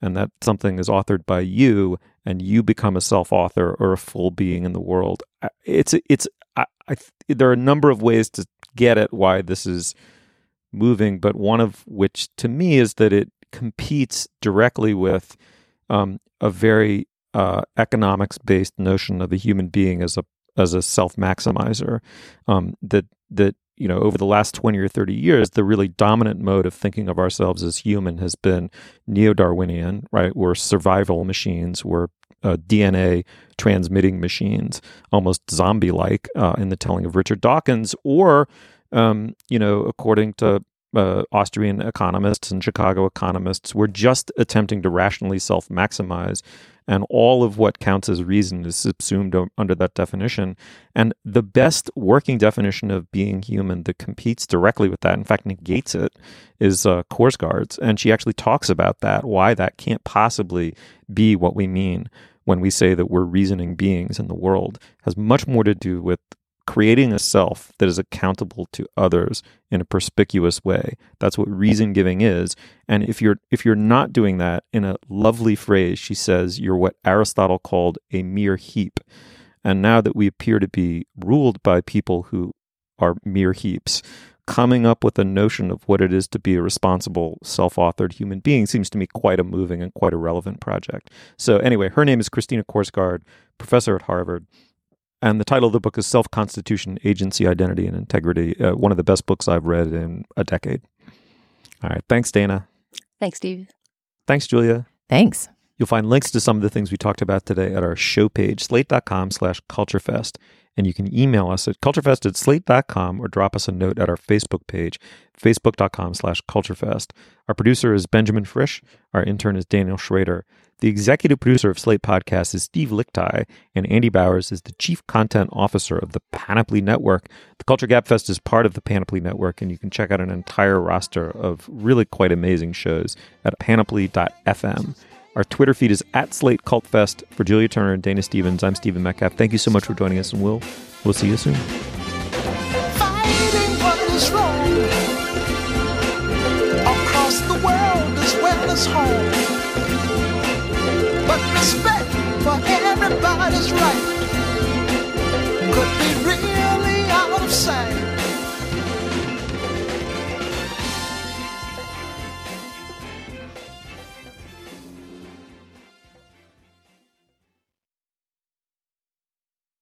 and that something is authored by you, and you become a self-author or a full being in the world. It's it's I, I, there are a number of ways to get at why this is moving, but one of which to me is that it competes directly with um, a very uh, economics-based notion of the human being as a as a self maximizer. Um, that that you know, over the last 20 or 30 years, the really dominant mode of thinking of ourselves as human has been neo Darwinian, right? We're survival machines, we're uh, DNA transmitting machines, almost zombie like uh, in the telling of Richard Dawkins, or, um, you know, according to uh, Austrian economists and Chicago economists, we're just attempting to rationally self maximize and all of what counts as reason is subsumed under that definition. And the best working definition of being human that competes directly with that, in fact, negates it, is uh, Korsgaard's. And she actually talks about that, why that can't possibly be what we mean when we say that we're reasoning beings in the world, has much more to do with creating a self that is accountable to others in a perspicuous way. That's what reason giving is. And if you're if you're not doing that in a lovely phrase she says you're what aristotle called a mere heap. And now that we appear to be ruled by people who are mere heaps coming up with a notion of what it is to be a responsible self-authored human being seems to me quite a moving and quite a relevant project. So anyway her name is christina korsgaard professor at harvard and the title of the book is Self Constitution, Agency, Identity, and Integrity. Uh, one of the best books I've read in a decade. All right. Thanks, Dana. Thanks, Steve. Thanks, Julia. Thanks. You'll find links to some of the things we talked about today at our show page, slate.com slash culturefest. And you can email us at culturefest at slate.com or drop us a note at our Facebook page, facebook.com slash culturefest. Our producer is Benjamin Frisch. Our intern is Daniel Schrader. The executive producer of Slate Podcast is Steve Lickteig, and Andy Bowers is the chief content officer of the Panoply Network. The Culture Gabfest is part of the Panoply Network, and you can check out an entire roster of really quite amazing shows at panoply.fm. Our Twitter feed is at Slate Cult Fest. For Julia Turner and Dana Stevens, I'm Stephen Metcalf. Thank you so much for joining us, and we'll we'll see you soon. Fighting but respect for everybody's right could be really out of sight.